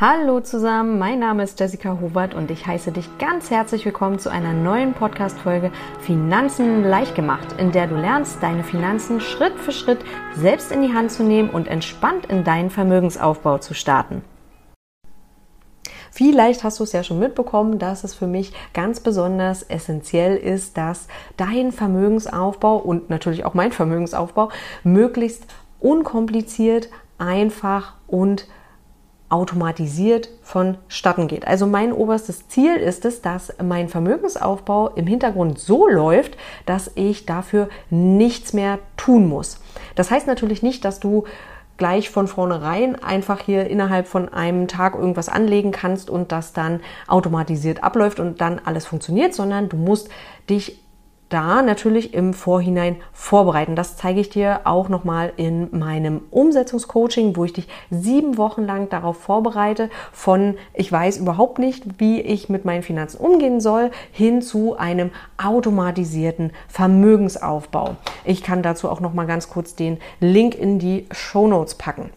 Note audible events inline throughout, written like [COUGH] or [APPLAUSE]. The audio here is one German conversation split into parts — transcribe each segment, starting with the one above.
Hallo zusammen, mein Name ist Jessica Hubert und ich heiße dich ganz herzlich willkommen zu einer neuen Podcast-Folge Finanzen leicht gemacht, in der du lernst, deine Finanzen Schritt für Schritt selbst in die Hand zu nehmen und entspannt in deinen Vermögensaufbau zu starten. Vielleicht hast du es ja schon mitbekommen, dass es für mich ganz besonders essentiell ist, dass dein Vermögensaufbau und natürlich auch mein Vermögensaufbau möglichst unkompliziert, einfach und automatisiert vonstatten geht. Also mein oberstes Ziel ist es, dass mein Vermögensaufbau im Hintergrund so läuft, dass ich dafür nichts mehr tun muss. Das heißt natürlich nicht, dass du gleich von vornherein einfach hier innerhalb von einem Tag irgendwas anlegen kannst und das dann automatisiert abläuft und dann alles funktioniert, sondern du musst dich da natürlich im Vorhinein vorbereiten. Das zeige ich dir auch nochmal in meinem Umsetzungscoaching, wo ich dich sieben Wochen lang darauf vorbereite, von ich weiß überhaupt nicht, wie ich mit meinen Finanzen umgehen soll, hin zu einem automatisierten Vermögensaufbau. Ich kann dazu auch nochmal ganz kurz den Link in die Show Notes packen.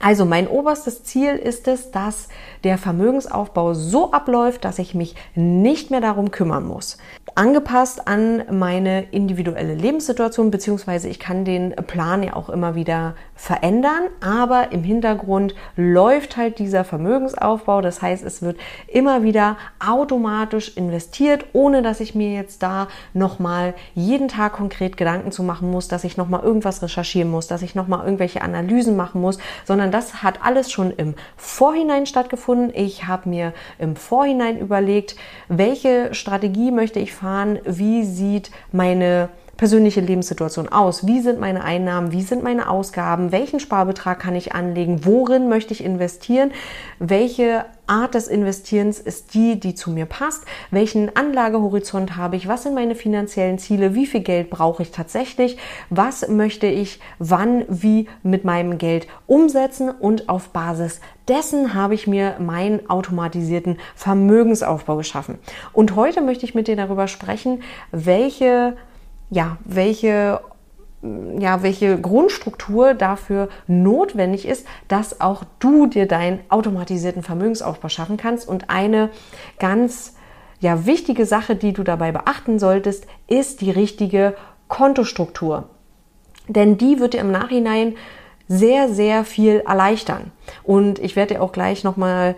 Also mein oberstes Ziel ist es, dass der Vermögensaufbau so abläuft, dass ich mich nicht mehr darum kümmern muss. Angepasst an meine individuelle Lebenssituation, beziehungsweise ich kann den Plan ja auch immer wieder verändern, aber im Hintergrund läuft halt dieser Vermögensaufbau. Das heißt, es wird immer wieder automatisch investiert, ohne dass ich mir jetzt da nochmal jeden Tag konkret Gedanken zu machen muss, dass ich nochmal irgendwas recherchieren muss, dass ich nochmal irgendwelche Analysen machen muss, sondern sondern das hat alles schon im Vorhinein stattgefunden. Ich habe mir im Vorhinein überlegt, welche Strategie möchte ich fahren, wie sieht meine persönliche Lebenssituation aus? Wie sind meine Einnahmen? Wie sind meine Ausgaben? Welchen Sparbetrag kann ich anlegen? Worin möchte ich investieren? Welche Art des Investierens ist die, die zu mir passt? Welchen Anlagehorizont habe ich? Was sind meine finanziellen Ziele? Wie viel Geld brauche ich tatsächlich? Was möchte ich wann, wie mit meinem Geld umsetzen? Und auf Basis dessen habe ich mir meinen automatisierten Vermögensaufbau geschaffen. Und heute möchte ich mit dir darüber sprechen, welche ja, welche ja, welche Grundstruktur dafür notwendig ist, dass auch du dir deinen automatisierten Vermögensaufbau schaffen kannst. Und eine ganz ja, wichtige Sache, die du dabei beachten solltest, ist die richtige Kontostruktur. Denn die wird dir im Nachhinein sehr, sehr viel erleichtern. Und ich werde dir auch gleich nochmal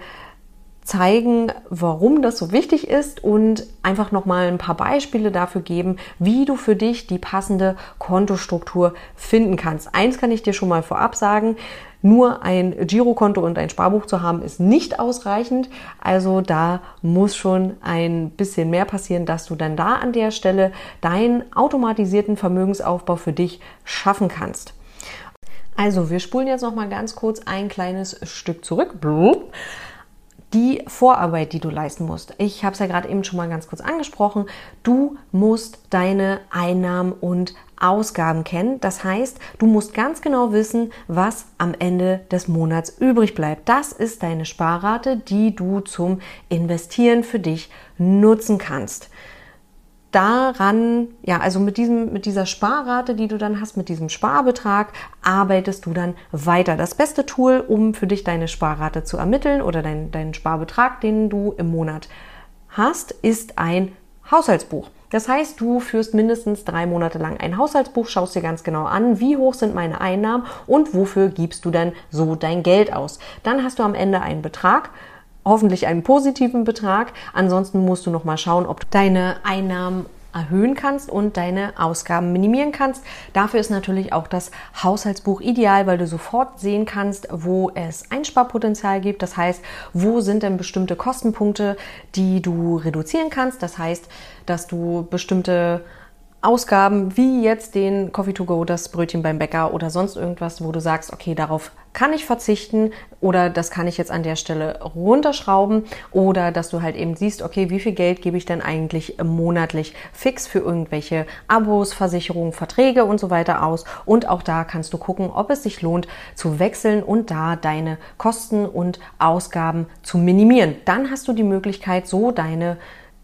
zeigen, warum das so wichtig ist und einfach nochmal ein paar Beispiele dafür geben, wie du für dich die passende Kontostruktur finden kannst. Eins kann ich dir schon mal vorab sagen, nur ein Girokonto und ein Sparbuch zu haben, ist nicht ausreichend. Also da muss schon ein bisschen mehr passieren, dass du dann da an der Stelle deinen automatisierten Vermögensaufbau für dich schaffen kannst. Also, wir spulen jetzt noch mal ganz kurz ein kleines Stück zurück. Blub die Vorarbeit, die du leisten musst. Ich habe es ja gerade eben schon mal ganz kurz angesprochen. Du musst deine Einnahmen und Ausgaben kennen. Das heißt, du musst ganz genau wissen, was am Ende des Monats übrig bleibt. Das ist deine Sparrate, die du zum Investieren für dich nutzen kannst daran, ja, also mit diesem, mit dieser Sparrate, die du dann hast, mit diesem Sparbetrag, arbeitest du dann weiter. Das beste Tool, um für dich deine Sparrate zu ermitteln oder deinen, deinen Sparbetrag, den du im Monat hast, ist ein Haushaltsbuch. Das heißt, du führst mindestens drei Monate lang ein Haushaltsbuch, schaust dir ganz genau an, wie hoch sind meine Einnahmen und wofür gibst du dann so dein Geld aus. Dann hast du am Ende einen Betrag, hoffentlich einen positiven Betrag. Ansonsten musst du noch mal schauen, ob du deine Einnahmen erhöhen kannst und deine Ausgaben minimieren kannst. Dafür ist natürlich auch das Haushaltsbuch ideal, weil du sofort sehen kannst, wo es Einsparpotenzial gibt. Das heißt, wo sind denn bestimmte Kostenpunkte, die du reduzieren kannst. Das heißt, dass du bestimmte Ausgaben wie jetzt den Coffee to go, das Brötchen beim Bäcker oder sonst irgendwas, wo du sagst, okay, darauf kann ich verzichten oder das kann ich jetzt an der Stelle runterschrauben oder dass du halt eben siehst, okay, wie viel Geld gebe ich denn eigentlich monatlich fix für irgendwelche Abos, Versicherungen, Verträge und so weiter aus und auch da kannst du gucken, ob es sich lohnt zu wechseln und da deine Kosten und Ausgaben zu minimieren. Dann hast du die Möglichkeit, so deine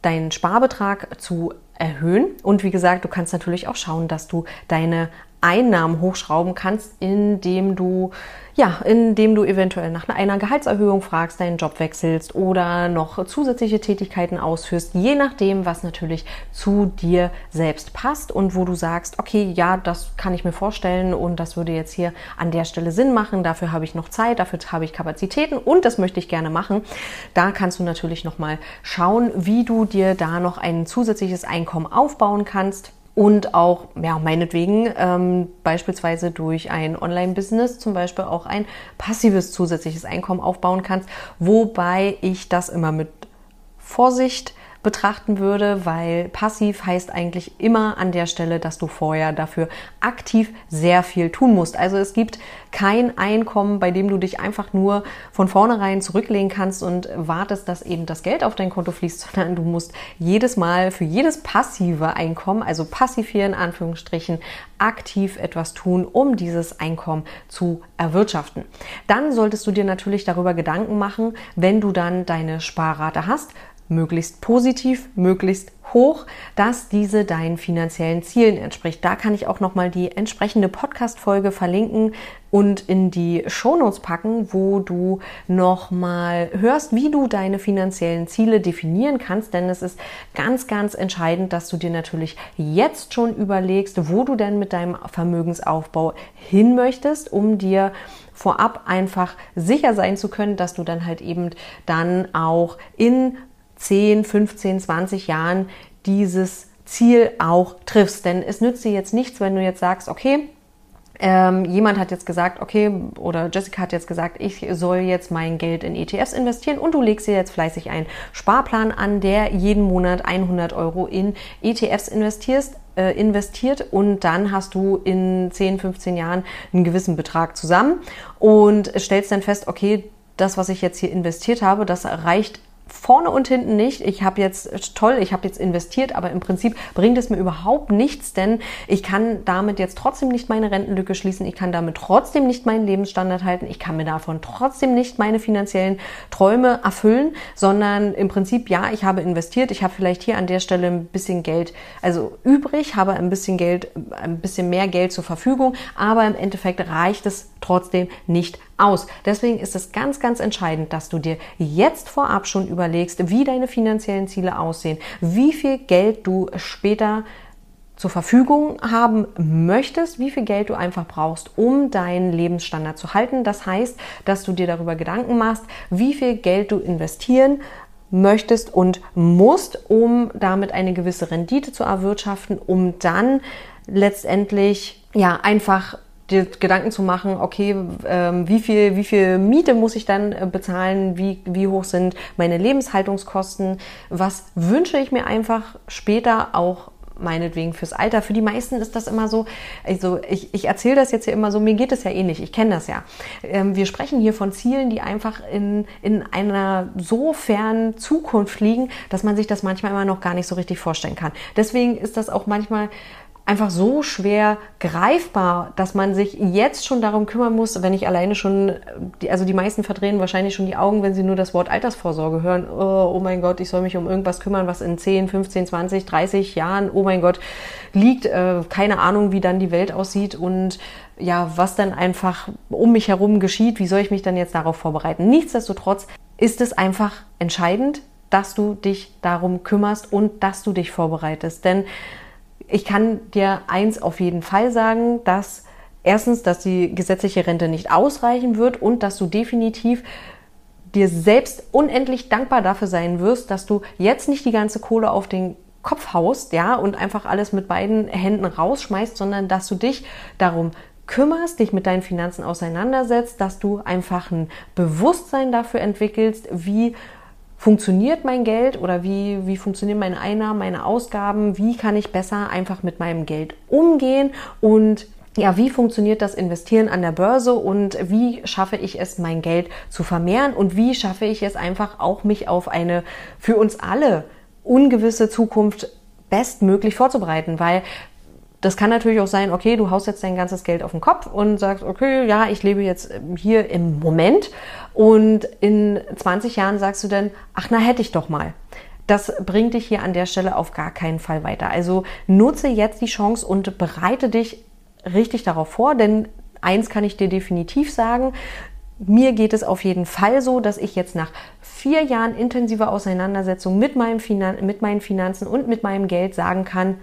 deinen Sparbetrag zu erhöhen. Und wie gesagt, du kannst natürlich auch schauen, dass du deine Einnahmen hochschrauben kannst, indem du ja, indem du eventuell nach einer Gehaltserhöhung fragst, deinen Job wechselst oder noch zusätzliche Tätigkeiten ausführst, je nachdem, was natürlich zu dir selbst passt und wo du sagst, okay, ja, das kann ich mir vorstellen und das würde jetzt hier an der Stelle Sinn machen, dafür habe ich noch Zeit, dafür habe ich Kapazitäten und das möchte ich gerne machen. Da kannst du natürlich nochmal schauen, wie du dir da noch ein zusätzliches Einkommen aufbauen kannst und auch, ja, meinetwegen ähm, beispielsweise durch ein Online-Business zum Beispiel auch ein passives zusätzliches Einkommen aufbauen kannst, wobei ich das immer mit Vorsicht betrachten würde, weil passiv heißt eigentlich immer an der Stelle, dass du vorher dafür aktiv sehr viel tun musst. Also es gibt kein Einkommen, bei dem du dich einfach nur von vornherein zurücklegen kannst und wartest, dass eben das Geld auf dein Konto fließt, [LAUGHS] sondern du musst jedes Mal für jedes passive Einkommen, also passiv hier in Anführungsstrichen, aktiv etwas tun, um dieses Einkommen zu erwirtschaften. Dann solltest du dir natürlich darüber Gedanken machen, wenn du dann deine Sparrate hast, möglichst positiv, möglichst hoch, dass diese deinen finanziellen Zielen entspricht. Da kann ich auch noch mal die entsprechende Podcast Folge verlinken und in die Shownotes packen, wo du noch mal hörst, wie du deine finanziellen Ziele definieren kannst, denn es ist ganz ganz entscheidend, dass du dir natürlich jetzt schon überlegst, wo du denn mit deinem Vermögensaufbau hin möchtest, um dir vorab einfach sicher sein zu können, dass du dann halt eben dann auch in 10, 15, 20 Jahren dieses Ziel auch triffst. Denn es nützt dir jetzt nichts, wenn du jetzt sagst, okay, ähm, jemand hat jetzt gesagt, okay, oder Jessica hat jetzt gesagt, ich soll jetzt mein Geld in ETFs investieren und du legst dir jetzt fleißig einen Sparplan an, der jeden Monat 100 Euro in ETFs investierst, äh, investiert und dann hast du in 10, 15 Jahren einen gewissen Betrag zusammen und stellst dann fest, okay, das, was ich jetzt hier investiert habe, das reicht vorne und hinten nicht. Ich habe jetzt toll, ich habe jetzt investiert, aber im Prinzip bringt es mir überhaupt nichts, denn ich kann damit jetzt trotzdem nicht meine Rentenlücke schließen, ich kann damit trotzdem nicht meinen Lebensstandard halten, ich kann mir davon trotzdem nicht meine finanziellen Träume erfüllen, sondern im Prinzip ja, ich habe investiert, ich habe vielleicht hier an der Stelle ein bisschen Geld, also übrig, habe ein bisschen Geld, ein bisschen mehr Geld zur Verfügung, aber im Endeffekt reicht es trotzdem nicht aus. Deswegen ist es ganz, ganz entscheidend, dass du dir jetzt vorab schon überlegst, wie deine finanziellen Ziele aussehen, wie viel Geld du später zur Verfügung haben möchtest, wie viel Geld du einfach brauchst, um deinen Lebensstandard zu halten. Das heißt, dass du dir darüber Gedanken machst, wie viel Geld du investieren möchtest und musst, um damit eine gewisse Rendite zu erwirtschaften, um dann letztendlich ja einfach dir Gedanken zu machen, okay, ähm, wie viel, wie viel Miete muss ich dann äh, bezahlen, wie, wie hoch sind meine Lebenshaltungskosten, was wünsche ich mir einfach später auch meinetwegen fürs Alter. Für die meisten ist das immer so, also ich, ich erzähle das jetzt hier immer so, mir geht es ja ähnlich, ich kenne das ja. Ähm, wir sprechen hier von Zielen, die einfach in, in einer so fernen Zukunft liegen, dass man sich das manchmal immer noch gar nicht so richtig vorstellen kann. Deswegen ist das auch manchmal einfach so schwer greifbar, dass man sich jetzt schon darum kümmern muss, wenn ich alleine schon, also die meisten verdrehen wahrscheinlich schon die Augen, wenn sie nur das Wort Altersvorsorge hören. Oh, oh mein Gott, ich soll mich um irgendwas kümmern, was in 10, 15, 20, 30 Jahren, oh mein Gott, liegt. Äh, keine Ahnung, wie dann die Welt aussieht und ja, was dann einfach um mich herum geschieht. Wie soll ich mich dann jetzt darauf vorbereiten? Nichtsdestotrotz ist es einfach entscheidend, dass du dich darum kümmerst und dass du dich vorbereitest. Denn ich kann dir eins auf jeden Fall sagen, dass erstens, dass die gesetzliche Rente nicht ausreichen wird und dass du definitiv dir selbst unendlich dankbar dafür sein wirst, dass du jetzt nicht die ganze Kohle auf den Kopf haust, ja, und einfach alles mit beiden Händen rausschmeißt, sondern dass du dich darum kümmerst, dich mit deinen Finanzen auseinandersetzt, dass du einfach ein Bewusstsein dafür entwickelst, wie funktioniert mein Geld oder wie, wie funktionieren meine Einnahmen, meine Ausgaben, wie kann ich besser einfach mit meinem Geld umgehen und ja, wie funktioniert das Investieren an der Börse und wie schaffe ich es, mein Geld zu vermehren und wie schaffe ich es einfach auch, mich auf eine für uns alle ungewisse Zukunft bestmöglich vorzubereiten, weil das kann natürlich auch sein, okay, du haust jetzt dein ganzes Geld auf den Kopf und sagst, okay, ja, ich lebe jetzt hier im Moment und in 20 Jahren sagst du dann, ach, na, hätte ich doch mal. Das bringt dich hier an der Stelle auf gar keinen Fall weiter. Also nutze jetzt die Chance und bereite dich richtig darauf vor, denn eins kann ich dir definitiv sagen, mir geht es auf jeden Fall so, dass ich jetzt nach vier Jahren intensiver Auseinandersetzung mit, meinem Finan mit meinen Finanzen und mit meinem Geld sagen kann,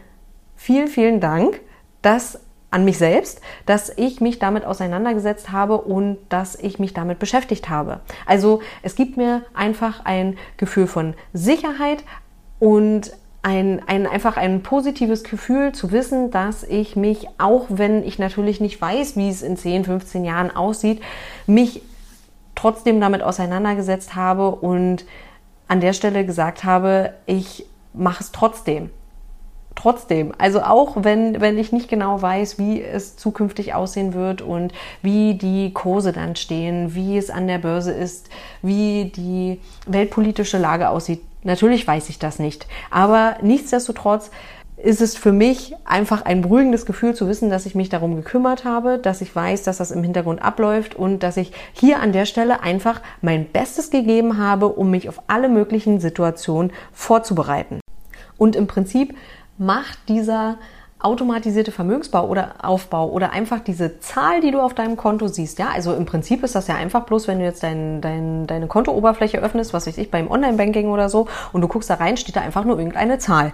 vielen, vielen Dank, dass an mich selbst, dass ich mich damit auseinandergesetzt habe und dass ich mich damit beschäftigt habe. Also es gibt mir einfach ein Gefühl von Sicherheit und ein, ein, einfach ein positives Gefühl zu wissen, dass ich mich, auch wenn ich natürlich nicht weiß, wie es in 10, 15 Jahren aussieht, mich trotzdem damit auseinandergesetzt habe und an der Stelle gesagt habe, ich mache es trotzdem trotzdem, also auch wenn, wenn ich nicht genau weiß, wie es zukünftig aussehen wird und wie die Kurse dann stehen, wie es an der Börse ist, wie die weltpolitische Lage aussieht. Natürlich weiß ich das nicht. Aber nichtsdestotrotz ist es für mich einfach ein beruhigendes Gefühl zu wissen, dass ich mich darum gekümmert habe, dass ich weiß, dass das im Hintergrund abläuft und dass ich hier an der Stelle einfach mein Bestes gegeben habe, um mich auf alle möglichen Situationen vorzubereiten. Und im Prinzip macht dieser automatisierte Vermögensbau oder Aufbau oder einfach diese Zahl, die du auf deinem Konto siehst. Ja, also im Prinzip ist das ja einfach bloß, wenn du jetzt dein, dein, deine Kontooberfläche öffnest, was weiß ich, beim Online-Banking oder so, und du guckst da rein, steht da einfach nur irgendeine Zahl.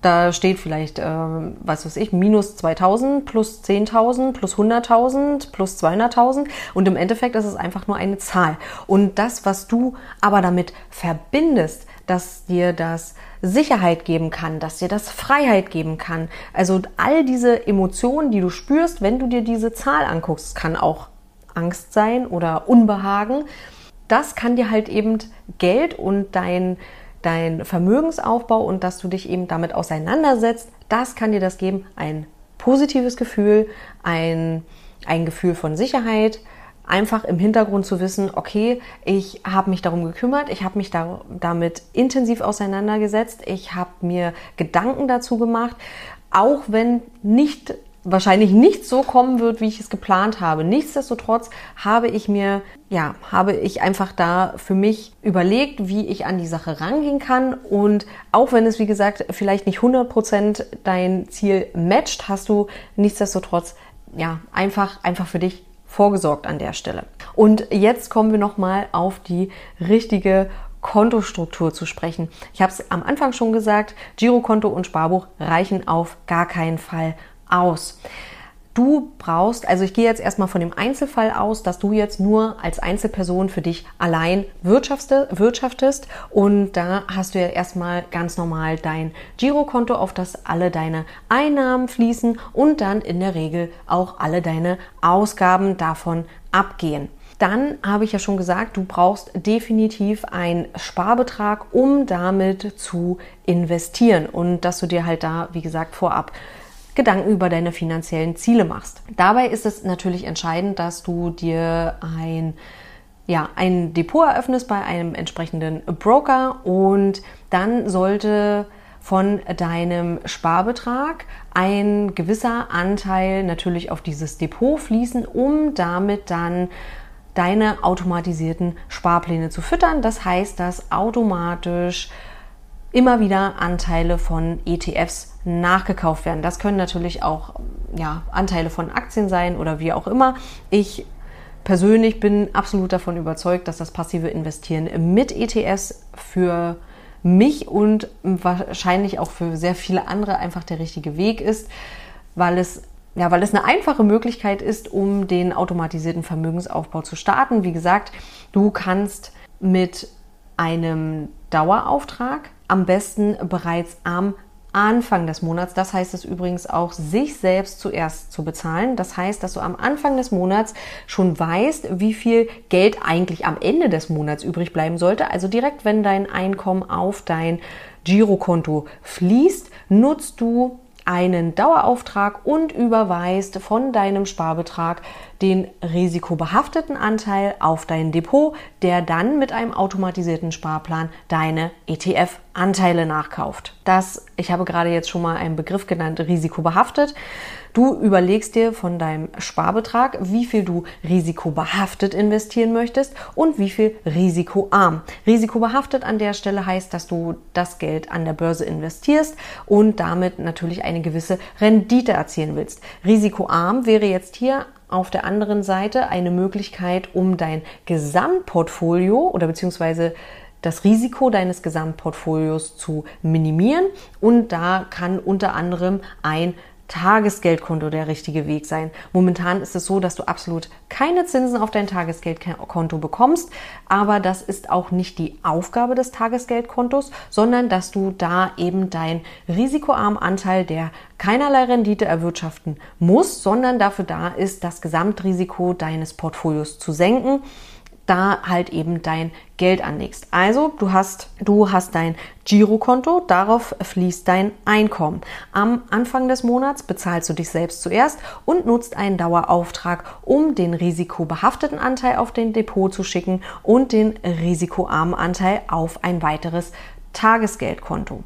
Da steht vielleicht, äh, was weiß ich, minus 2000 plus 10.000 plus 100.000 plus 200.000 und im Endeffekt ist es einfach nur eine Zahl. Und das, was du aber damit verbindest, dass dir das Sicherheit geben kann, dass dir das Freiheit geben kann. Also all diese Emotionen, die du spürst, wenn du dir diese Zahl anguckst, kann auch Angst sein oder Unbehagen. Das kann dir halt eben Geld und dein, dein Vermögensaufbau und dass du dich eben damit auseinandersetzt, das kann dir das geben. Ein positives Gefühl, ein, ein Gefühl von Sicherheit, einfach im Hintergrund zu wissen, okay, ich habe mich darum gekümmert, ich habe mich da, damit intensiv auseinandergesetzt, ich habe mir Gedanken dazu gemacht, auch wenn nicht wahrscheinlich nicht so kommen wird, wie ich es geplant habe. Nichtsdestotrotz habe ich mir, ja, habe ich einfach da für mich überlegt, wie ich an die Sache rangehen kann. Und auch wenn es, wie gesagt, vielleicht nicht 100% dein Ziel matcht, hast du nichtsdestotrotz, ja, einfach, einfach für dich vorgesorgt an der Stelle. Und jetzt kommen wir nochmal auf die richtige Kontostruktur zu sprechen. Ich habe es am Anfang schon gesagt, Girokonto und Sparbuch reichen auf gar keinen Fall aus. Du brauchst, also ich gehe jetzt erstmal von dem Einzelfall aus, dass du jetzt nur als Einzelperson für dich allein wirtschaftest und da hast du ja erstmal ganz normal dein Girokonto, auf das alle deine Einnahmen fließen und dann in der Regel auch alle deine Ausgaben davon abgehen. Dann habe ich ja schon gesagt, du brauchst definitiv einen Sparbetrag, um damit zu investieren und dass du dir halt da, wie gesagt, vorab Gedanken über deine finanziellen Ziele machst. Dabei ist es natürlich entscheidend, dass du dir ein ja, ein Depot eröffnest bei einem entsprechenden Broker und dann sollte von deinem Sparbetrag ein gewisser Anteil natürlich auf dieses Depot fließen, um damit dann deine automatisierten Sparpläne zu füttern. Das heißt, dass automatisch immer wieder Anteile von ETFs nachgekauft werden. Das können natürlich auch ja, Anteile von Aktien sein oder wie auch immer. Ich persönlich bin absolut davon überzeugt, dass das passive Investieren mit ETFs für mich und wahrscheinlich auch für sehr viele andere einfach der richtige Weg ist, weil es ja, weil es eine einfache Möglichkeit ist, um den automatisierten Vermögensaufbau zu starten. Wie gesagt, du kannst mit einem Dauerauftrag am besten bereits am Anfang des Monats. Das heißt es übrigens auch, sich selbst zuerst zu bezahlen. Das heißt, dass du am Anfang des Monats schon weißt, wie viel Geld eigentlich am Ende des Monats übrig bleiben sollte. Also direkt, wenn dein Einkommen auf dein Girokonto fließt, nutzt du einen Dauerauftrag und überweist von deinem Sparbetrag den risikobehafteten Anteil auf dein Depot, der dann mit einem automatisierten Sparplan deine ETF-Anteile nachkauft. Das, ich habe gerade jetzt schon mal einen Begriff genannt, risikobehaftet. Du überlegst dir von deinem Sparbetrag, wie viel du risikobehaftet investieren möchtest und wie viel risikoarm. Risikobehaftet an der Stelle heißt, dass du das Geld an der Börse investierst und damit natürlich eine gewisse Rendite erzielen willst. Risikoarm wäre jetzt hier auf der anderen Seite eine Möglichkeit, um dein Gesamtportfolio oder beziehungsweise das Risiko deines Gesamtportfolios zu minimieren. Und da kann unter anderem ein Tagesgeldkonto der richtige Weg sein. Momentan ist es so, dass du absolut keine Zinsen auf dein Tagesgeldkonto bekommst, aber das ist auch nicht die Aufgabe des Tagesgeldkontos, sondern dass du da eben dein risikoarmen Anteil, der keinerlei Rendite erwirtschaften muss, sondern dafür da ist, das Gesamtrisiko deines Portfolios zu senken da halt eben dein Geld anlegst. Also du hast, du hast dein Girokonto, darauf fließt dein Einkommen. Am Anfang des Monats bezahlst du dich selbst zuerst und nutzt einen Dauerauftrag, um den risikobehafteten Anteil auf den Depot zu schicken und den risikoarmen Anteil auf ein weiteres Tagesgeldkonto.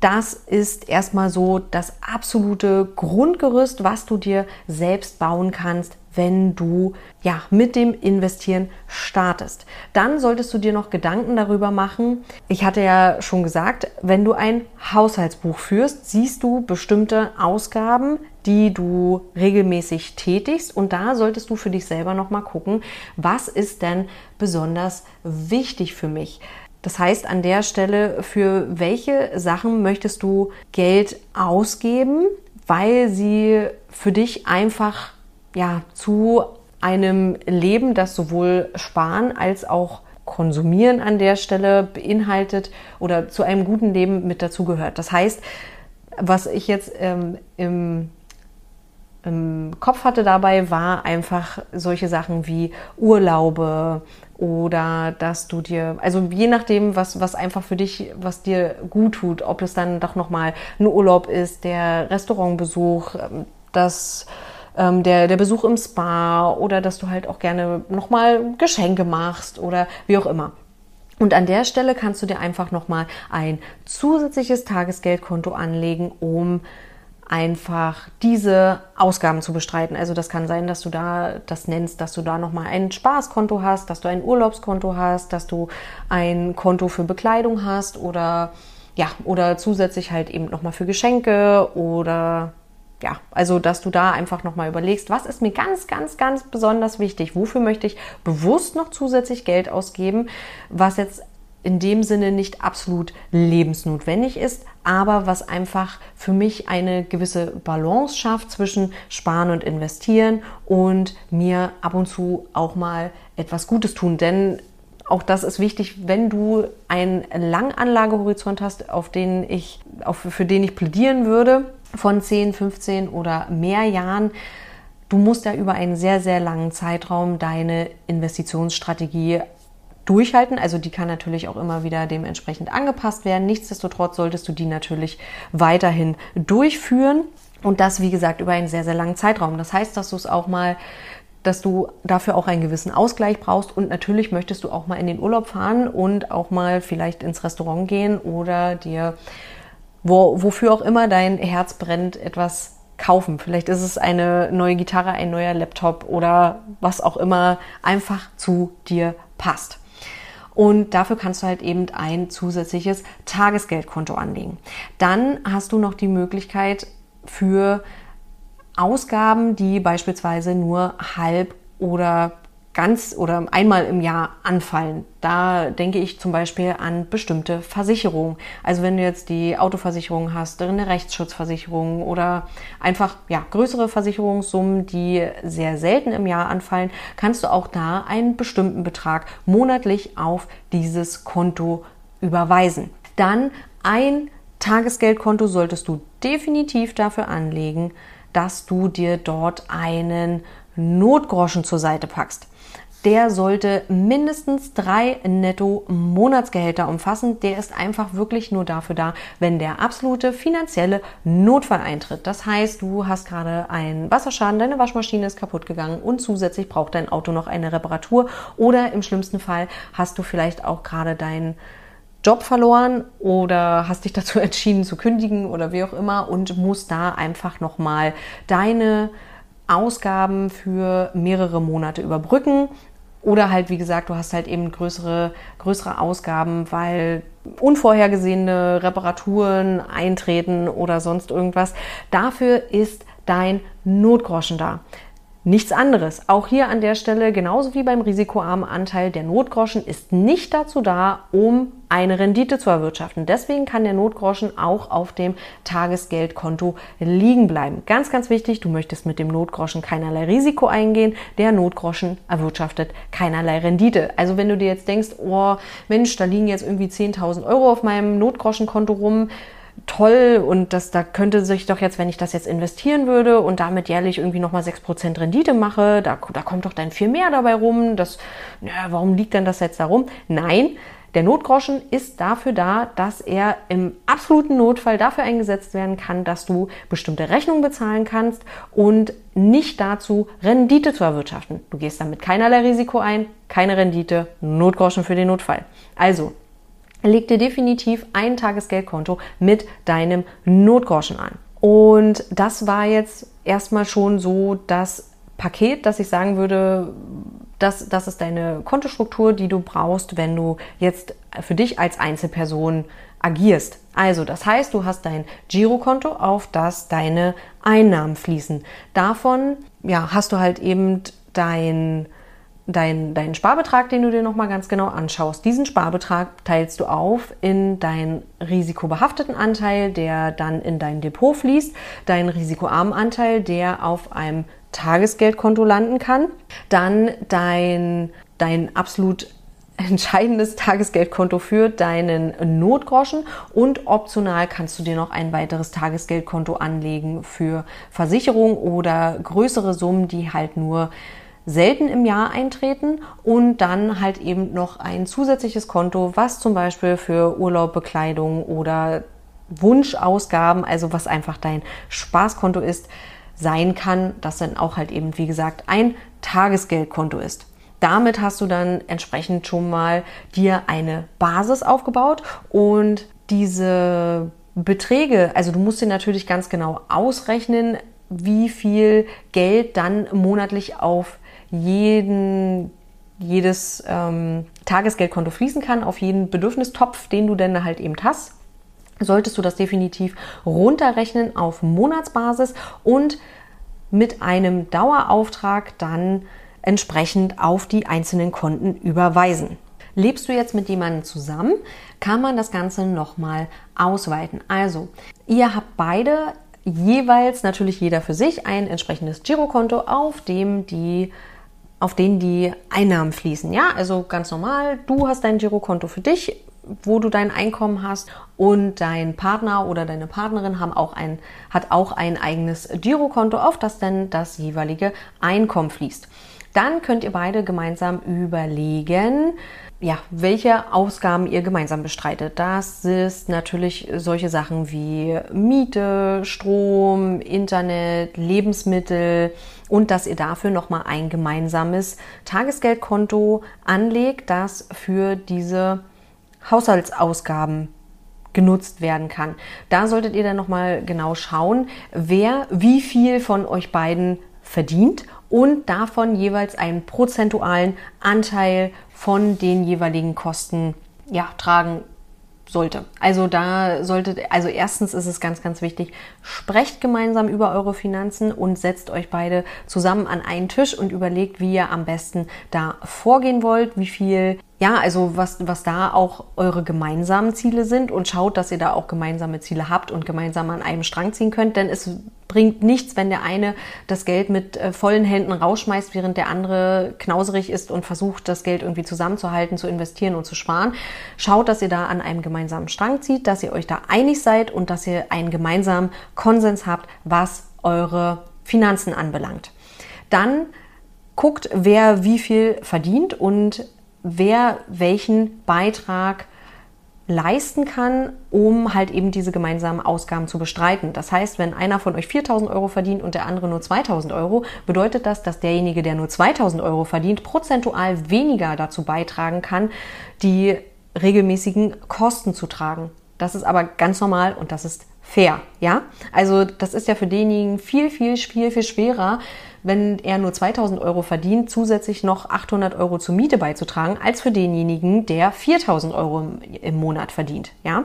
Das ist erstmal so das absolute Grundgerüst, was du dir selbst bauen kannst, wenn du ja mit dem Investieren startest. Dann solltest du dir noch Gedanken darüber machen. Ich hatte ja schon gesagt, wenn du ein Haushaltsbuch führst, siehst du bestimmte Ausgaben, die du regelmäßig tätigst und da solltest du für dich selber noch mal gucken, was ist denn besonders wichtig für mich? Das heißt, an der Stelle, für welche Sachen möchtest du Geld ausgeben, weil sie für dich einfach ja, zu einem Leben, das sowohl Sparen als auch Konsumieren an der Stelle beinhaltet oder zu einem guten Leben mit dazugehört. Das heißt, was ich jetzt ähm, im, im Kopf hatte dabei, war einfach solche Sachen wie Urlaube oder dass du dir, also je nachdem, was, was einfach für dich, was dir gut tut, ob es dann doch nochmal ein Urlaub ist, der Restaurantbesuch, ähm, das ähm, der, der Besuch im Spa oder dass du halt auch gerne nochmal Geschenke machst oder wie auch immer. Und an der Stelle kannst du dir einfach nochmal ein zusätzliches Tagesgeldkonto anlegen, um einfach diese Ausgaben zu bestreiten. Also das kann sein, dass du da das nennst, dass du da nochmal ein Spaßkonto hast, dass du ein Urlaubskonto hast, dass du ein Konto für Bekleidung hast oder ja, oder zusätzlich halt eben nochmal für Geschenke oder ja, also dass du da einfach nochmal überlegst, was ist mir ganz, ganz, ganz besonders wichtig? Wofür möchte ich bewusst noch zusätzlich Geld ausgeben, was jetzt in dem Sinne nicht absolut lebensnotwendig ist, aber was einfach für mich eine gewisse Balance schafft zwischen Sparen und Investieren und mir ab und zu auch mal etwas Gutes tun. Denn auch das ist wichtig, wenn du einen Langanlagehorizont hast, auf den ich, auf, für den ich plädieren würde, von 10, 15 oder mehr Jahren. Du musst ja über einen sehr, sehr langen Zeitraum deine Investitionsstrategie durchhalten. Also die kann natürlich auch immer wieder dementsprechend angepasst werden. Nichtsdestotrotz solltest du die natürlich weiterhin durchführen. Und das, wie gesagt, über einen sehr, sehr langen Zeitraum. Das heißt, dass du es auch mal dass du dafür auch einen gewissen Ausgleich brauchst und natürlich möchtest du auch mal in den Urlaub fahren und auch mal vielleicht ins Restaurant gehen oder dir wo, wofür auch immer dein Herz brennt, etwas kaufen. Vielleicht ist es eine neue Gitarre, ein neuer Laptop oder was auch immer einfach zu dir passt. Und dafür kannst du halt eben ein zusätzliches Tagesgeldkonto anlegen. Dann hast du noch die Möglichkeit für Ausgaben, die beispielsweise nur halb oder ganz oder einmal im Jahr anfallen. Da denke ich zum Beispiel an bestimmte Versicherungen. Also wenn du jetzt die Autoversicherung hast, eine Rechtsschutzversicherung oder einfach ja, größere Versicherungssummen, die sehr selten im Jahr anfallen, kannst du auch da einen bestimmten Betrag monatlich auf dieses Konto überweisen. Dann ein Tagesgeldkonto solltest du definitiv dafür anlegen, dass du dir dort einen Notgroschen zur Seite packst der sollte mindestens drei Netto-Monatsgehälter umfassen. Der ist einfach wirklich nur dafür da, wenn der absolute finanzielle Notfall eintritt. Das heißt, du hast gerade einen Wasserschaden, deine Waschmaschine ist kaputt gegangen und zusätzlich braucht dein Auto noch eine Reparatur oder im schlimmsten Fall hast du vielleicht auch gerade dein Job verloren oder hast dich dazu [LAUGHS] entschieden zu kündigen oder wie auch immer und musst da einfach nochmal deine Ausgaben für mehrere Monate überbrücken. Oder halt, wie gesagt, du hast halt eben größere, größere Ausgaben, weil unvorhergesehene Reparaturen eintreten oder sonst irgendwas. Dafür ist dein Notgroschen da. Nichts anderes. Auch hier an der Stelle, genauso wie beim risikoarmen Anteil, der Notgroschen ist nicht dazu da, um eine Rendite zu erwirtschaften. Deswegen kann der Notgroschen auch auf dem Tagesgeldkonto liegen bleiben. Ganz, ganz wichtig, du möchtest mit dem Notgroschen keinerlei Risiko eingehen. Der Notgroschen erwirtschaftet keinerlei Rendite. Also wenn du dir jetzt denkst, oh Mensch, da liegen jetzt irgendwie 10.000 Euro auf meinem Notgroschenkonto rum, toll und das, da könnte sich doch jetzt, wenn ich das jetzt investieren würde und damit jährlich irgendwie nochmal 6% Rendite mache, da, da kommt doch dann viel mehr dabei rum. Das, ja, warum liegt denn das jetzt da rum? Nein, der Notgroschen ist dafür da, dass er im absoluten Notfall dafür eingesetzt werden kann, dass du bestimmte Rechnungen bezahlen kannst und nicht dazu, Rendite zu erwirtschaften. Du gehst damit keinerlei Risiko ein, keine Rendite, Notgroschen für den Notfall. Also, leg dir definitiv ein Tagesgeldkonto mit deinem Notgroschen an. Und das war jetzt erstmal schon so das Paket, dass ich sagen würde, das, das ist deine Kontostruktur, die du brauchst, wenn du jetzt für dich als Einzelperson agierst. Also, das heißt, du hast dein Girokonto, auf das deine Einnahmen fließen. Davon ja, hast du halt eben dein deinen dein Sparbetrag, den du dir nochmal ganz genau anschaust. Diesen Sparbetrag teilst du auf in deinen risikobehafteten Anteil, der dann in dein Depot fließt, deinen risikoarmen Anteil, der auf einem Tagesgeldkonto landen kann, dann dein, dein absolut entscheidendes Tagesgeldkonto für deinen Notgroschen und optional kannst du dir noch ein weiteres Tagesgeldkonto anlegen für Versicherung oder größere Summen, die halt nur selten im Jahr eintreten und dann halt eben noch ein zusätzliches Konto, was zum Beispiel für Urlaub, Bekleidung oder Wunschausgaben, also was einfach dein Spaßkonto ist, sein kann, das dann auch halt eben, wie gesagt, ein Tagesgeldkonto ist. Damit hast du dann entsprechend schon mal dir eine Basis aufgebaut und diese Beträge, also du musst dir natürlich ganz genau ausrechnen, wie viel Geld dann monatlich auf jeden, jedes ähm, Tagesgeldkonto fließen kann, auf jeden Bedürfnistopf, den du denn halt eben hast, solltest du das definitiv runterrechnen auf Monatsbasis und mit einem Dauerauftrag dann entsprechend auf die einzelnen Konten überweisen. Lebst du jetzt mit jemandem zusammen, kann man das Ganze nochmal ausweiten. Also, ihr habt beide jeweils natürlich jeder für sich ein entsprechendes Girokonto, auf dem die auf denen die Einnahmen fließen. Ja, also ganz normal, du hast dein Girokonto für dich, wo du dein Einkommen hast und dein Partner oder deine Partnerin haben auch ein, hat auch ein eigenes Girokonto, auf das dann das jeweilige Einkommen fließt. Dann könnt ihr beide gemeinsam überlegen, ja, welche Ausgaben ihr gemeinsam bestreitet. Das ist natürlich solche Sachen wie Miete, Strom, Internet, Lebensmittel und dass ihr dafür nochmal ein gemeinsames Tagesgeldkonto anlegt, das für diese Haushaltsausgaben genutzt werden kann. Da solltet ihr dann nochmal genau schauen, wer wie viel von euch beiden verdient und davon jeweils einen prozentualen Anteil von den jeweiligen Kosten ja, tragen sollte. Also da solltet, also erstens ist es ganz, ganz wichtig, sprecht gemeinsam über eure Finanzen und setzt euch beide zusammen an einen Tisch und überlegt, wie ihr am besten da vorgehen wollt, wie viel ja, also was, was da auch eure gemeinsamen Ziele sind und schaut, dass ihr da auch gemeinsame Ziele habt und gemeinsam an einem Strang ziehen könnt, denn es bringt nichts, wenn der eine das Geld mit äh, vollen Händen rausschmeißt, während der andere knauserig ist und versucht, das Geld irgendwie zusammenzuhalten, zu investieren und zu sparen. Schaut, dass ihr da an einem gemeinsamen Strang zieht, dass ihr euch da einig seid und dass ihr einen gemeinsamen Konsens habt, was eure Finanzen anbelangt. Dann guckt, wer wie viel verdient und wer welchen Beitrag leisten kann, um halt eben diese gemeinsamen Ausgaben zu bestreiten. Das heißt, wenn einer von euch 4000 Euro verdient und der andere nur 2000 Euro, bedeutet das, dass derjenige, der nur 2000 Euro verdient, prozentual weniger dazu beitragen kann, die regelmäßigen Kosten zu tragen. Das ist aber ganz normal und das ist fair, ja? Also das ist ja für denjenigen viel, viel, viel, viel schwerer, wenn er nur 2000 Euro verdient, zusätzlich noch 800 Euro zur Miete beizutragen, als für denjenigen, der 4000 Euro im Monat verdient, ja?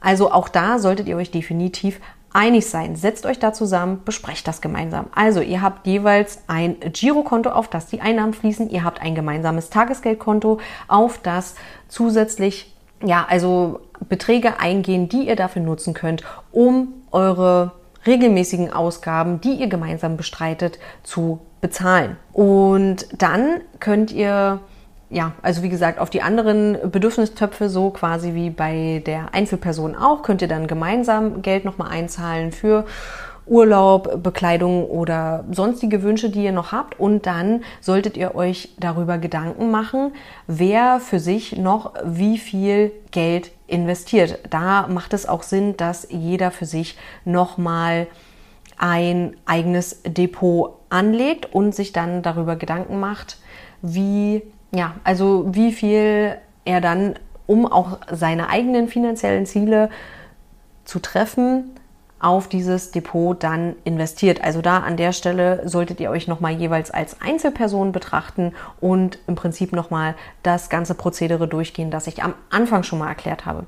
Also auch da solltet ihr euch definitiv einig sein. Setzt euch da zusammen, besprecht das gemeinsam. Also ihr habt jeweils ein Girokonto, auf das die Einnahmen fließen. Ihr habt ein gemeinsames Tagesgeldkonto, auf das zusätzlich, ja, also Beträge eingehen, die ihr dafür nutzen könnt, um eure regelmäßigen Ausgaben, die ihr gemeinsam bestreitet, zu bezahlen. Und dann könnt ihr ja, also wie gesagt, auf die anderen Bedürfnistöpfe, so quasi wie bei der Einzelperson auch, könnt ihr dann gemeinsam Geld nochmal einzahlen für Urlaub, Bekleidung oder sonstige Wünsche, die ihr noch habt. Und dann solltet ihr euch darüber Gedanken machen, wer für sich noch wie viel Geld investiert. Da macht es auch Sinn, dass jeder für sich nochmal ein eigenes Depot anlegt und sich dann darüber Gedanken macht, wie ja, also wie viel er dann, um auch seine eigenen finanziellen Ziele zu treffen, auf dieses Depot dann investiert. Also da an der Stelle solltet ihr euch nochmal jeweils als Einzelperson betrachten und im Prinzip nochmal das ganze Prozedere durchgehen, das ich am Anfang schon mal erklärt habe.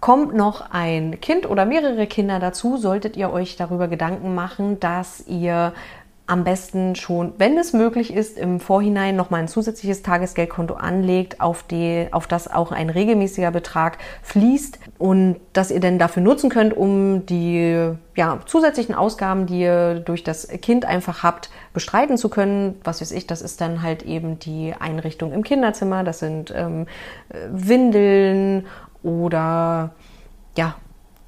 Kommt noch ein Kind oder mehrere Kinder dazu, solltet ihr euch darüber Gedanken machen, dass ihr am besten schon, wenn es möglich ist, im Vorhinein nochmal ein zusätzliches Tagesgeldkonto anlegt, auf, die, auf das auch ein regelmäßiger Betrag fließt und das ihr denn dafür nutzen könnt, um die ja, zusätzlichen Ausgaben, die ihr durch das Kind einfach habt, bestreiten zu können. Was weiß ich, das ist dann halt eben die Einrichtung im Kinderzimmer, das sind ähm, Windeln oder ja,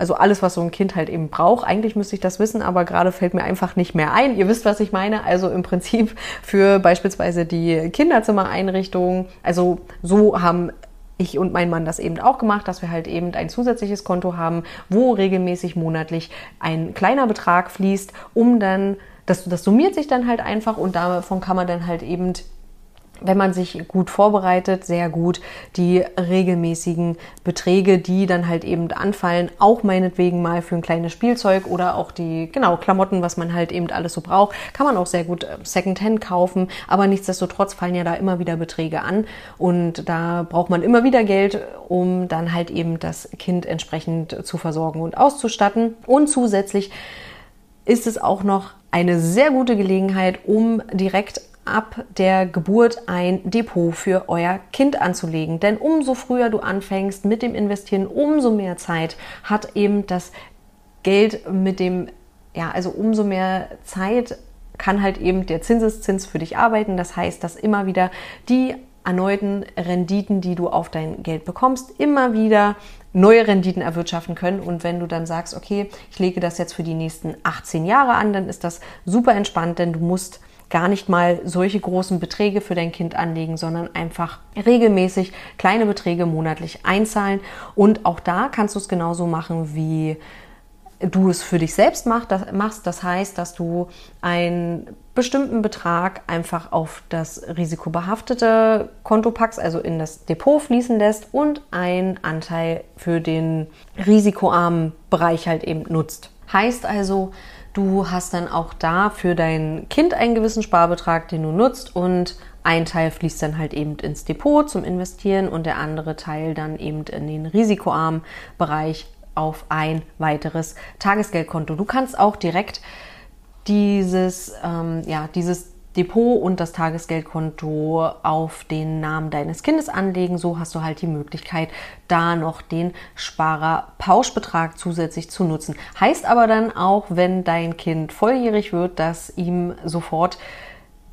also alles, was so ein Kind halt eben braucht. Eigentlich müsste ich das wissen, aber gerade fällt mir einfach nicht mehr ein. Ihr wisst, was ich meine. Also im Prinzip [LAUGHS] für beispielsweise die Kinderzimmereinrichtung. Also so haben ich und mein Mann das eben auch gemacht, dass wir halt eben ein zusätzliches Konto haben, wo regelmäßig monatlich ein kleiner Betrag fließt, um dann, das, das summiert sich dann halt einfach und davon kann man dann halt eben wenn man sich gut vorbereitet, sehr gut die regelmäßigen Beträge, die dann halt eben anfallen, auch meinetwegen mal für ein kleines Spielzeug oder auch die, genau, Klamotten, was man halt eben alles so braucht, kann man auch sehr gut äh, Secondhand kaufen, aber nichtsdestotrotz fallen ja da immer wieder Beträge an und da braucht man immer wieder Geld, um dann halt eben das Kind entsprechend zu versorgen und auszustatten. Und zusätzlich ist es auch noch eine sehr gute Gelegenheit, um direkt ab der Geburt ein Depot für euer Kind anzulegen. Denn umso früher du anfängst mit dem Investieren, umso mehr Zeit hat eben das Geld mit dem, ja, also umso mehr Zeit kann halt eben der Zinseszins für dich arbeiten. Das heißt, dass immer wieder die erneuten Renditen, die du auf dein Geld bekommst, immer wieder neue Renditen erwirtschaften können. Und wenn du dann sagst, okay, ich lege das jetzt für die nächsten 18 Jahre an, dann ist das super entspannt, denn du musst gar nicht mal solche großen Beträge für dein Kind anlegen, sondern einfach regelmäßig kleine Beträge monatlich einzahlen. Und auch da kannst du es genauso machen, wie du es für dich selbst machst. Das heißt, dass du einen bestimmten Betrag einfach auf das risikobehaftete Konto packst, also in das Depot fließen lässt und einen Anteil für den risikoarmen Bereich halt eben nutzt. Heißt also, Du hast dann auch da für dein Kind einen gewissen Sparbetrag, den du nutzt und ein Teil fließt dann halt eben ins Depot zum Investieren und der andere Teil dann eben in den risikoarmen Bereich auf ein weiteres Tagesgeldkonto. Du kannst auch direkt dieses, ähm, ja, dieses Depot und das Tagesgeldkonto auf den Namen deines Kindes anlegen. So hast du halt die Möglichkeit, da noch den Sparer-Pauschbetrag zusätzlich zu nutzen. Heißt aber dann auch, wenn dein Kind volljährig wird, dass ihm sofort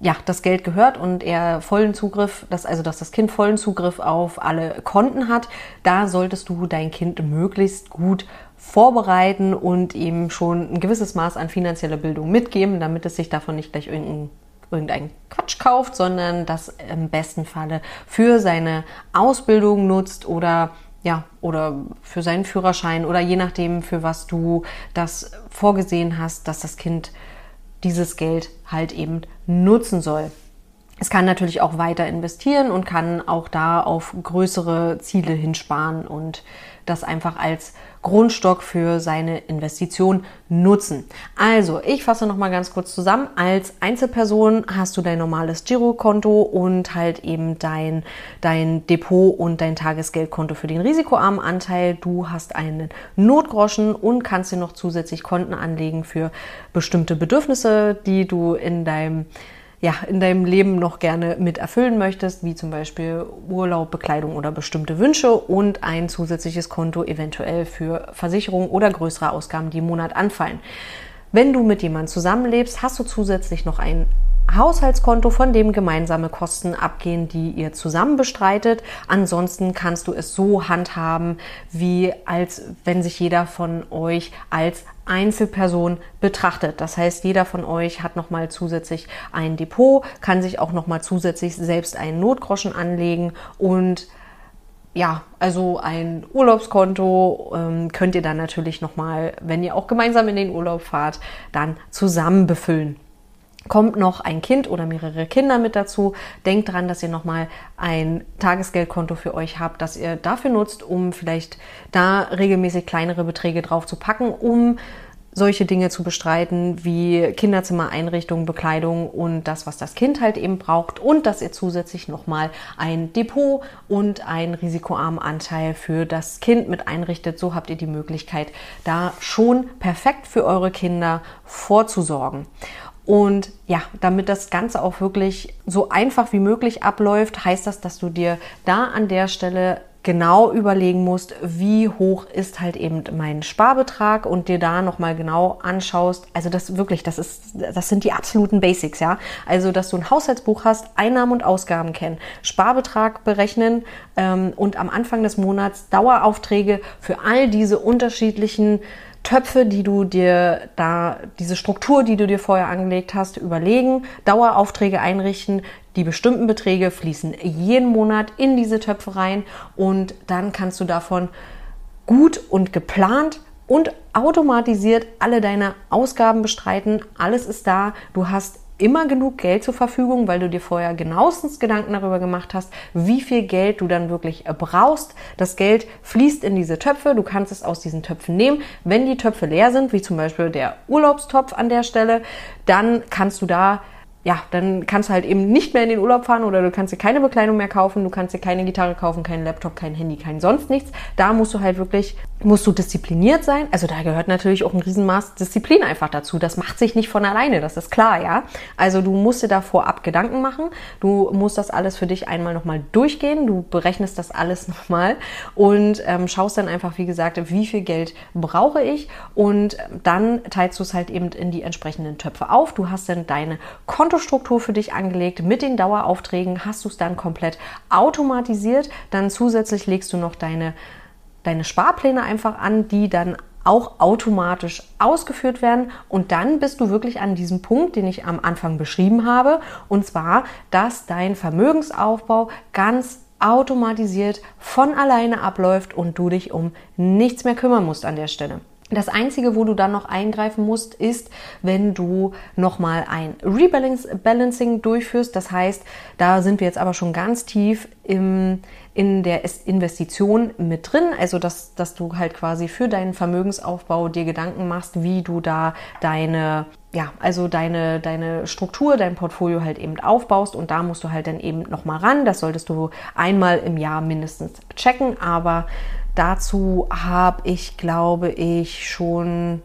ja, das Geld gehört und er vollen Zugriff, dass, also dass das Kind vollen Zugriff auf alle Konten hat, da solltest du dein Kind möglichst gut vorbereiten und ihm schon ein gewisses Maß an finanzieller Bildung mitgeben, damit es sich davon nicht gleich irgendein irgendeinen Quatsch kauft, sondern das im besten Falle für seine Ausbildung nutzt oder ja, oder für seinen Führerschein oder je nachdem, für was du das vorgesehen hast, dass das Kind dieses Geld halt eben nutzen soll. es kann natürlich auch weiter investieren und kann auch da auf größere Ziele hinsparen und das einfach als Grundstock für seine Investition nutzen. Also, ich fasse noch mal ganz kurz zusammen. Als Einzelperson hast du dein normales Girokonto und halt eben dein, dein Depot und dein Tagesgeldkonto für den risikoarmen Anteil. Du hast einen Notgroschen und kannst dir noch zusätzlich Konten anlegen für bestimmte Bedürfnisse, die du in deinem ja, in deinem Leben noch gerne mit erfüllen möchtest, wie zum Beispiel Urlaub, Bekleidung oder bestimmte Wünsche und ein zusätzliches Konto eventuell für Versicherungen oder größere Ausgaben, die im Monat anfallen. Wenn du mit jemandem zusammenlebst, hast du zusätzlich noch ein Haushaltskonto, von dem gemeinsame Kosten abgehen, die ihr zusammen bestreitet. Ansonsten kannst du es so handhaben, wie als wenn sich jeder von euch als Einzelperson betrachtet. Das heißt, jeder von euch hat nochmal zusätzlich ein Depot, kann sich auch nochmal zusätzlich selbst einen Notgroschen anlegen und ja, also ein Urlaubskonto ähm, könnt ihr dann natürlich nochmal, wenn ihr auch gemeinsam in den Urlaub fahrt, dann zusammen befüllen kommt noch ein Kind oder mehrere Kinder mit dazu. Denkt dran, dass ihr nochmal ein Tagesgeldkonto für euch habt, das ihr dafür nutzt, um vielleicht da regelmäßig kleinere Beträge drauf zu packen, um solche Dinge zu bestreiten wie Kinderzimmereinrichtungen, Bekleidung und das, was das Kind halt eben braucht und dass ihr zusätzlich nochmal ein Depot und einen risikoarmen Anteil für das Kind mit einrichtet. So habt ihr die Möglichkeit, da schon perfekt für eure Kinder vorzusorgen. Und ja, damit das Ganze auch wirklich so einfach wie möglich abläuft, heißt das, dass du dir da an der Stelle genau überlegen musst, wie hoch ist halt eben mein Sparbetrag und dir da nochmal genau anschaust. Also das wirklich, das ist, das sind die absoluten Basics, ja. Also, dass du ein Haushaltsbuch hast, Einnahmen und Ausgaben kennen, Sparbetrag berechnen ähm, und am Anfang des Monats Daueraufträge für all diese unterschiedlichen Töpfe, die du dir da, diese Struktur, die du dir vorher angelegt hast, überlegen, Daueraufträge einrichten, die bestimmten Beträge fließen jeden Monat in diese Töpfe rein und dann kannst du davon gut und geplant und automatisiert alle deine Ausgaben bestreiten. Alles ist da. Du hast immer genug Geld zur Verfügung, weil du dir vorher genauestens Gedanken darüber gemacht hast, wie viel Geld du dann wirklich brauchst. Das Geld fließt in diese Töpfe, du kannst es aus diesen Töpfen nehmen. Wenn die Töpfe leer sind, wie zum Beispiel der Urlaubstopf an der Stelle, dann kannst du da ja, dann kannst du halt eben nicht mehr in den Urlaub fahren oder du kannst dir keine Bekleidung mehr kaufen, du kannst dir keine Gitarre kaufen, keinen Laptop, kein Handy, kein sonst nichts. Da musst du halt wirklich, musst du diszipliniert sein. Also da gehört natürlich auch ein Riesenmaß Disziplin einfach dazu. Das macht sich nicht von alleine, das ist klar, ja. Also du musst dir da vorab Gedanken machen. Du musst das alles für dich einmal nochmal durchgehen. Du berechnest das alles [LAUGHS] nochmal und ähm, schaust dann einfach, wie gesagt, wie viel Geld brauche ich und dann teilst du es halt eben in die entsprechenden Töpfe auf. Du hast dann deine Konten Kontostruktur für dich angelegt. Mit den Daueraufträgen hast du es dann komplett automatisiert. Dann zusätzlich legst du noch deine, deine Sparpläne einfach an, die dann auch automatisch ausgeführt werden. Und dann bist du wirklich an diesem Punkt, den ich am Anfang beschrieben habe. Und zwar, dass dein Vermögensaufbau ganz automatisiert von alleine abläuft und du dich um nichts mehr kümmern musst an der Stelle. Das Einzige, wo du dann noch eingreifen musst, ist, wenn du nochmal ein Rebalancing durchführst. Das heißt, da sind wir jetzt aber schon ganz tief im, in der Investition mit drin. Also, dass, dass du halt quasi für deinen Vermögensaufbau dir Gedanken machst, wie du da deine, ja, also deine, deine Struktur, dein Portfolio halt eben aufbaust. Und da musst du halt dann eben nochmal ran. Das solltest du einmal im Jahr mindestens checken. Aber Dazu habe ich, glaube ich, schon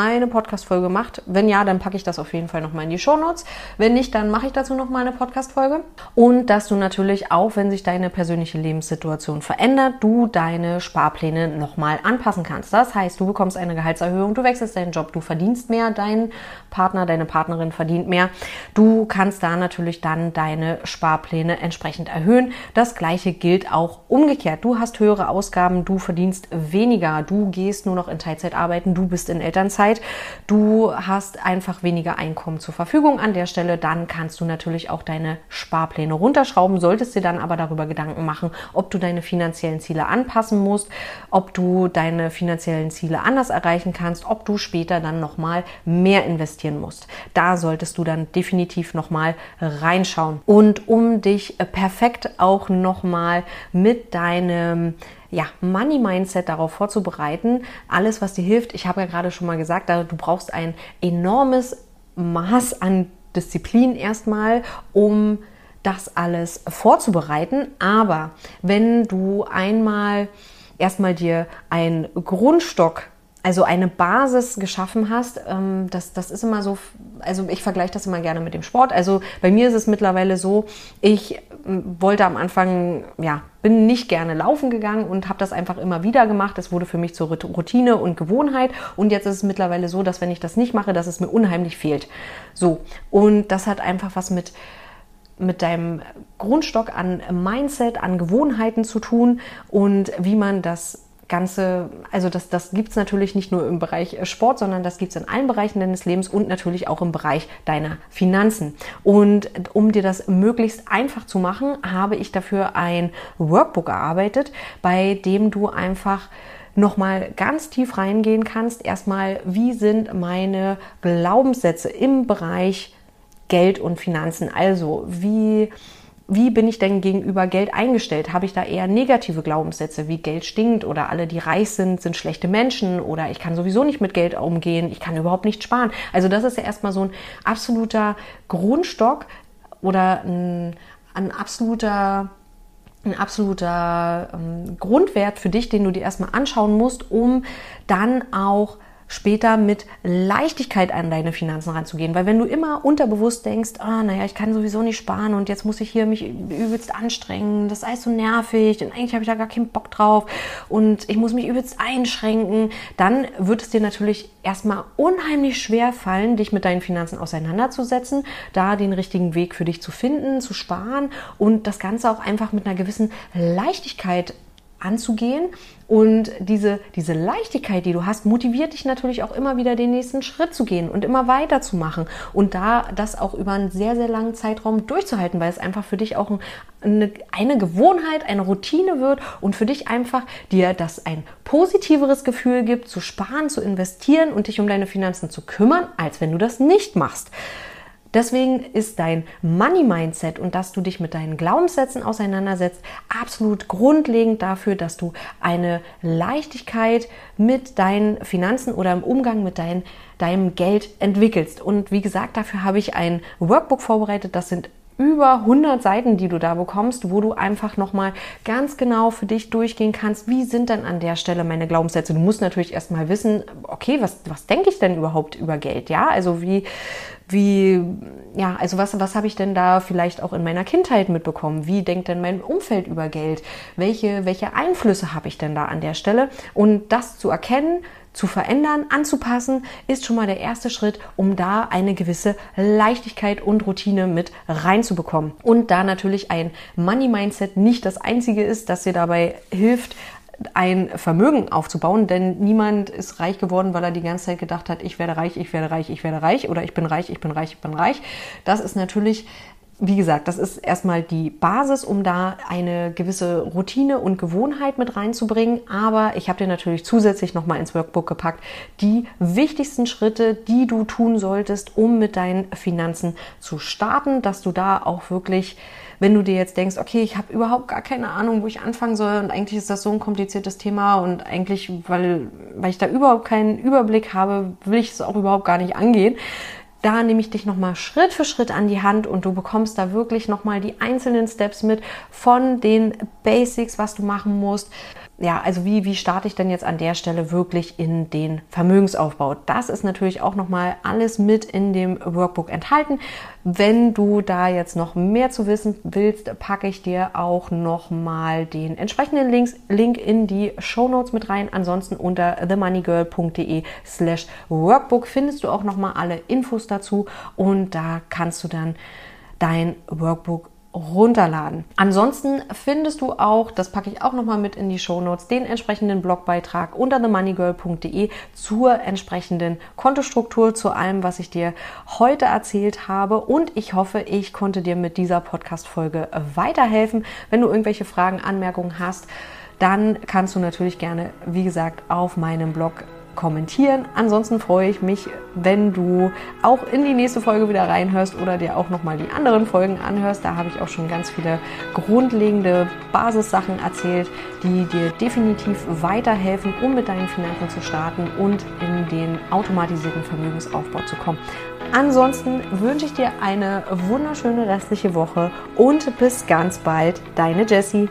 eine Podcast-Folge gemacht. Wenn ja, dann packe ich das auf jeden Fall nochmal in die Show Notes. Wenn nicht, dann mache ich dazu nochmal eine Podcast-Folge. Und dass du natürlich auch, wenn sich deine persönliche Lebenssituation verändert, du deine Sparpläne nochmal anpassen kannst. Das heißt, du bekommst eine Gehaltserhöhung, du wechselst deinen Job, du verdienst mehr, dein Partner, deine Partnerin verdient mehr. Du kannst da natürlich dann deine Sparpläne entsprechend erhöhen. Das gleiche gilt auch umgekehrt. Du hast höhere Ausgaben, du verdienst weniger, du gehst nur noch in Teilzeit arbeiten, du bist in Elternzeit Zeit. Du hast einfach weniger Einkommen zur Verfügung an der Stelle. Dann kannst du natürlich auch deine Sparpläne runterschrauben, solltest dir dann aber darüber Gedanken machen, ob du deine finanziellen Ziele anpassen musst, ob du deine finanziellen Ziele anders erreichen kannst, ob du später dann nochmal mehr investieren musst. Da solltest du dann definitiv nochmal reinschauen. Und um dich perfekt auch nochmal mit deinem ja, Money Mindset darauf vorzubereiten. Alles, was dir hilft. Ich habe ja gerade schon mal gesagt, du brauchst ein enormes Maß an Disziplin erstmal, um das alles vorzubereiten. Aber wenn du einmal erstmal dir einen Grundstock also eine Basis geschaffen hast, ähm, das, das ist immer so, also ich vergleiche das immer gerne mit dem Sport. Also bei mir ist es mittlerweile so, ich wollte am Anfang, ja, bin nicht gerne laufen gegangen und habe das einfach immer wieder gemacht. Es wurde für mich zur Routine und Gewohnheit. Und jetzt ist es mittlerweile so, dass wenn ich das nicht mache, dass es mir unheimlich fehlt. So. Und das hat einfach was mit mit deinem Grundstock an Mindset, an Gewohnheiten zu tun und wie man das Ganze, also das, das gibt es natürlich nicht nur im Bereich äh, Sport, sondern das gibt es in allen Bereichen deines Lebens und natürlich auch im Bereich deiner Finanzen. Und um dir das möglichst einfach zu machen, habe ich dafür ein Workbook erarbeitet, bei dem du einfach nochmal ganz tief reingehen kannst. Erstmal, wie sind meine Glaubenssätze im Bereich Geld und Finanzen? Also, wie wie bin ich denn gegenüber Geld eingestellt? Habe ich da eher negative Glaubenssätze, wie Geld stinkt oder alle, die reich sind, sind schlechte Menschen oder ich kann sowieso nicht mit Geld umgehen, ich kann überhaupt nicht sparen. Also das ist ja erstmal so ein absoluter Grundstock oder ein, ein absoluter ein absoluter ähm, Grundwert für dich, den du dir erstmal anschauen musst, um dann auch später mit Leichtigkeit an deine Finanzen ranzugehen. Weil wenn du immer unterbewusst denkst, ah, naja, ich kann sowieso nicht sparen und jetzt muss ich hier mich übelst anstrengen, das ist alles so nervig und eigentlich habe ich da gar keinen Bock drauf und ich muss mich übelst einschränken, dann wird es dir natürlich erstmal unheimlich schwer fallen, dich mit deinen Finanzen auseinanderzusetzen, da den richtigen Weg für dich zu finden, zu sparen und das Ganze auch einfach mit einer gewissen Leichtigkeit anzugehen. Und diese, diese Leichtigkeit, die du hast, motiviert dich natürlich auch immer wieder den nächsten Schritt zu gehen und immer weiterzumachen. Und da das auch über einen sehr, sehr langen Zeitraum durchzuhalten, weil es einfach für dich auch eine, eine Gewohnheit, eine Routine wird und für dich einfach dir das ein positiveres Gefühl gibt, zu sparen, zu investieren und dich um deine Finanzen zu kümmern, als wenn du das nicht machst. Deswegen ist dein Money Mindset und dass du dich mit deinen Glaubenssätzen auseinandersetzt absolut grundlegend dafür, dass du eine Leichtigkeit mit deinen Finanzen oder im Umgang mit dein, deinem Geld entwickelst. Und wie gesagt, dafür habe ich ein Workbook vorbereitet. Das sind über 100 Seiten, die du da bekommst, wo du einfach nochmal ganz genau für dich durchgehen kannst, wie sind denn an der Stelle meine Glaubenssätze. Du musst natürlich erstmal wissen, okay, was, was denke ich denn überhaupt über Geld? Ja, also wie, wie, ja, also was, was habe ich denn da vielleicht auch in meiner Kindheit mitbekommen? Wie denkt denn mein Umfeld über Geld? Welche, welche Einflüsse habe ich denn da an der Stelle? Und das zu erkennen, zu verändern, anzupassen, ist schon mal der erste Schritt, um da eine gewisse Leichtigkeit und Routine mit reinzubekommen. Und da natürlich ein Money Mindset nicht das einzige ist, das dir dabei hilft, ein Vermögen aufzubauen, denn niemand ist reich geworden, weil er die ganze Zeit gedacht hat, ich werde reich, ich werde reich, ich werde reich oder ich bin reich, ich bin reich, ich bin reich. Das ist natürlich wie gesagt, das ist erstmal die Basis, um da eine gewisse Routine und Gewohnheit mit reinzubringen. Aber ich habe dir natürlich zusätzlich nochmal ins Workbook gepackt die wichtigsten Schritte, die du tun solltest, um mit deinen Finanzen zu starten, dass du da auch wirklich, wenn du dir jetzt denkst, okay, ich habe überhaupt gar keine Ahnung, wo ich anfangen soll und eigentlich ist das so ein kompliziertes Thema und eigentlich, weil, weil ich da überhaupt keinen Überblick habe, will ich es auch überhaupt gar nicht angehen. Da nehme ich dich nochmal Schritt für Schritt an die Hand und du bekommst da wirklich nochmal die einzelnen Steps mit von den Basics, was du machen musst, ja, also wie, wie starte ich denn jetzt an der Stelle wirklich in den Vermögensaufbau? Das ist natürlich auch nochmal alles mit in dem Workbook enthalten. Wenn du da jetzt noch mehr zu wissen willst, packe ich dir auch nochmal den entsprechenden Links, Link in die Show Notes mit rein. Ansonsten unter themoneygirl.de slash Workbook findest du auch nochmal alle Infos dazu und da kannst du dann dein Workbook runterladen. Ansonsten findest du auch, das packe ich auch nochmal mit in die Show Notes, den entsprechenden Blogbeitrag unter themoneygirl.de zur entsprechenden Kontostruktur, zu allem, was ich dir heute erzählt habe. Und ich hoffe, ich konnte dir mit dieser Podcast-Folge weiterhelfen. Wenn du irgendwelche Fragen, Anmerkungen hast, dann kannst du natürlich gerne, wie gesagt, auf meinem Blog kommentieren. Ansonsten freue ich mich, wenn du auch in die nächste Folge wieder reinhörst oder dir auch nochmal die anderen Folgen anhörst. Da habe ich auch schon ganz viele grundlegende Basissachen erzählt, die dir definitiv weiterhelfen, um mit deinen Finanzen zu starten und in den automatisierten Vermögensaufbau zu kommen. Ansonsten wünsche ich dir eine wunderschöne restliche Woche und bis ganz bald, deine Jessie.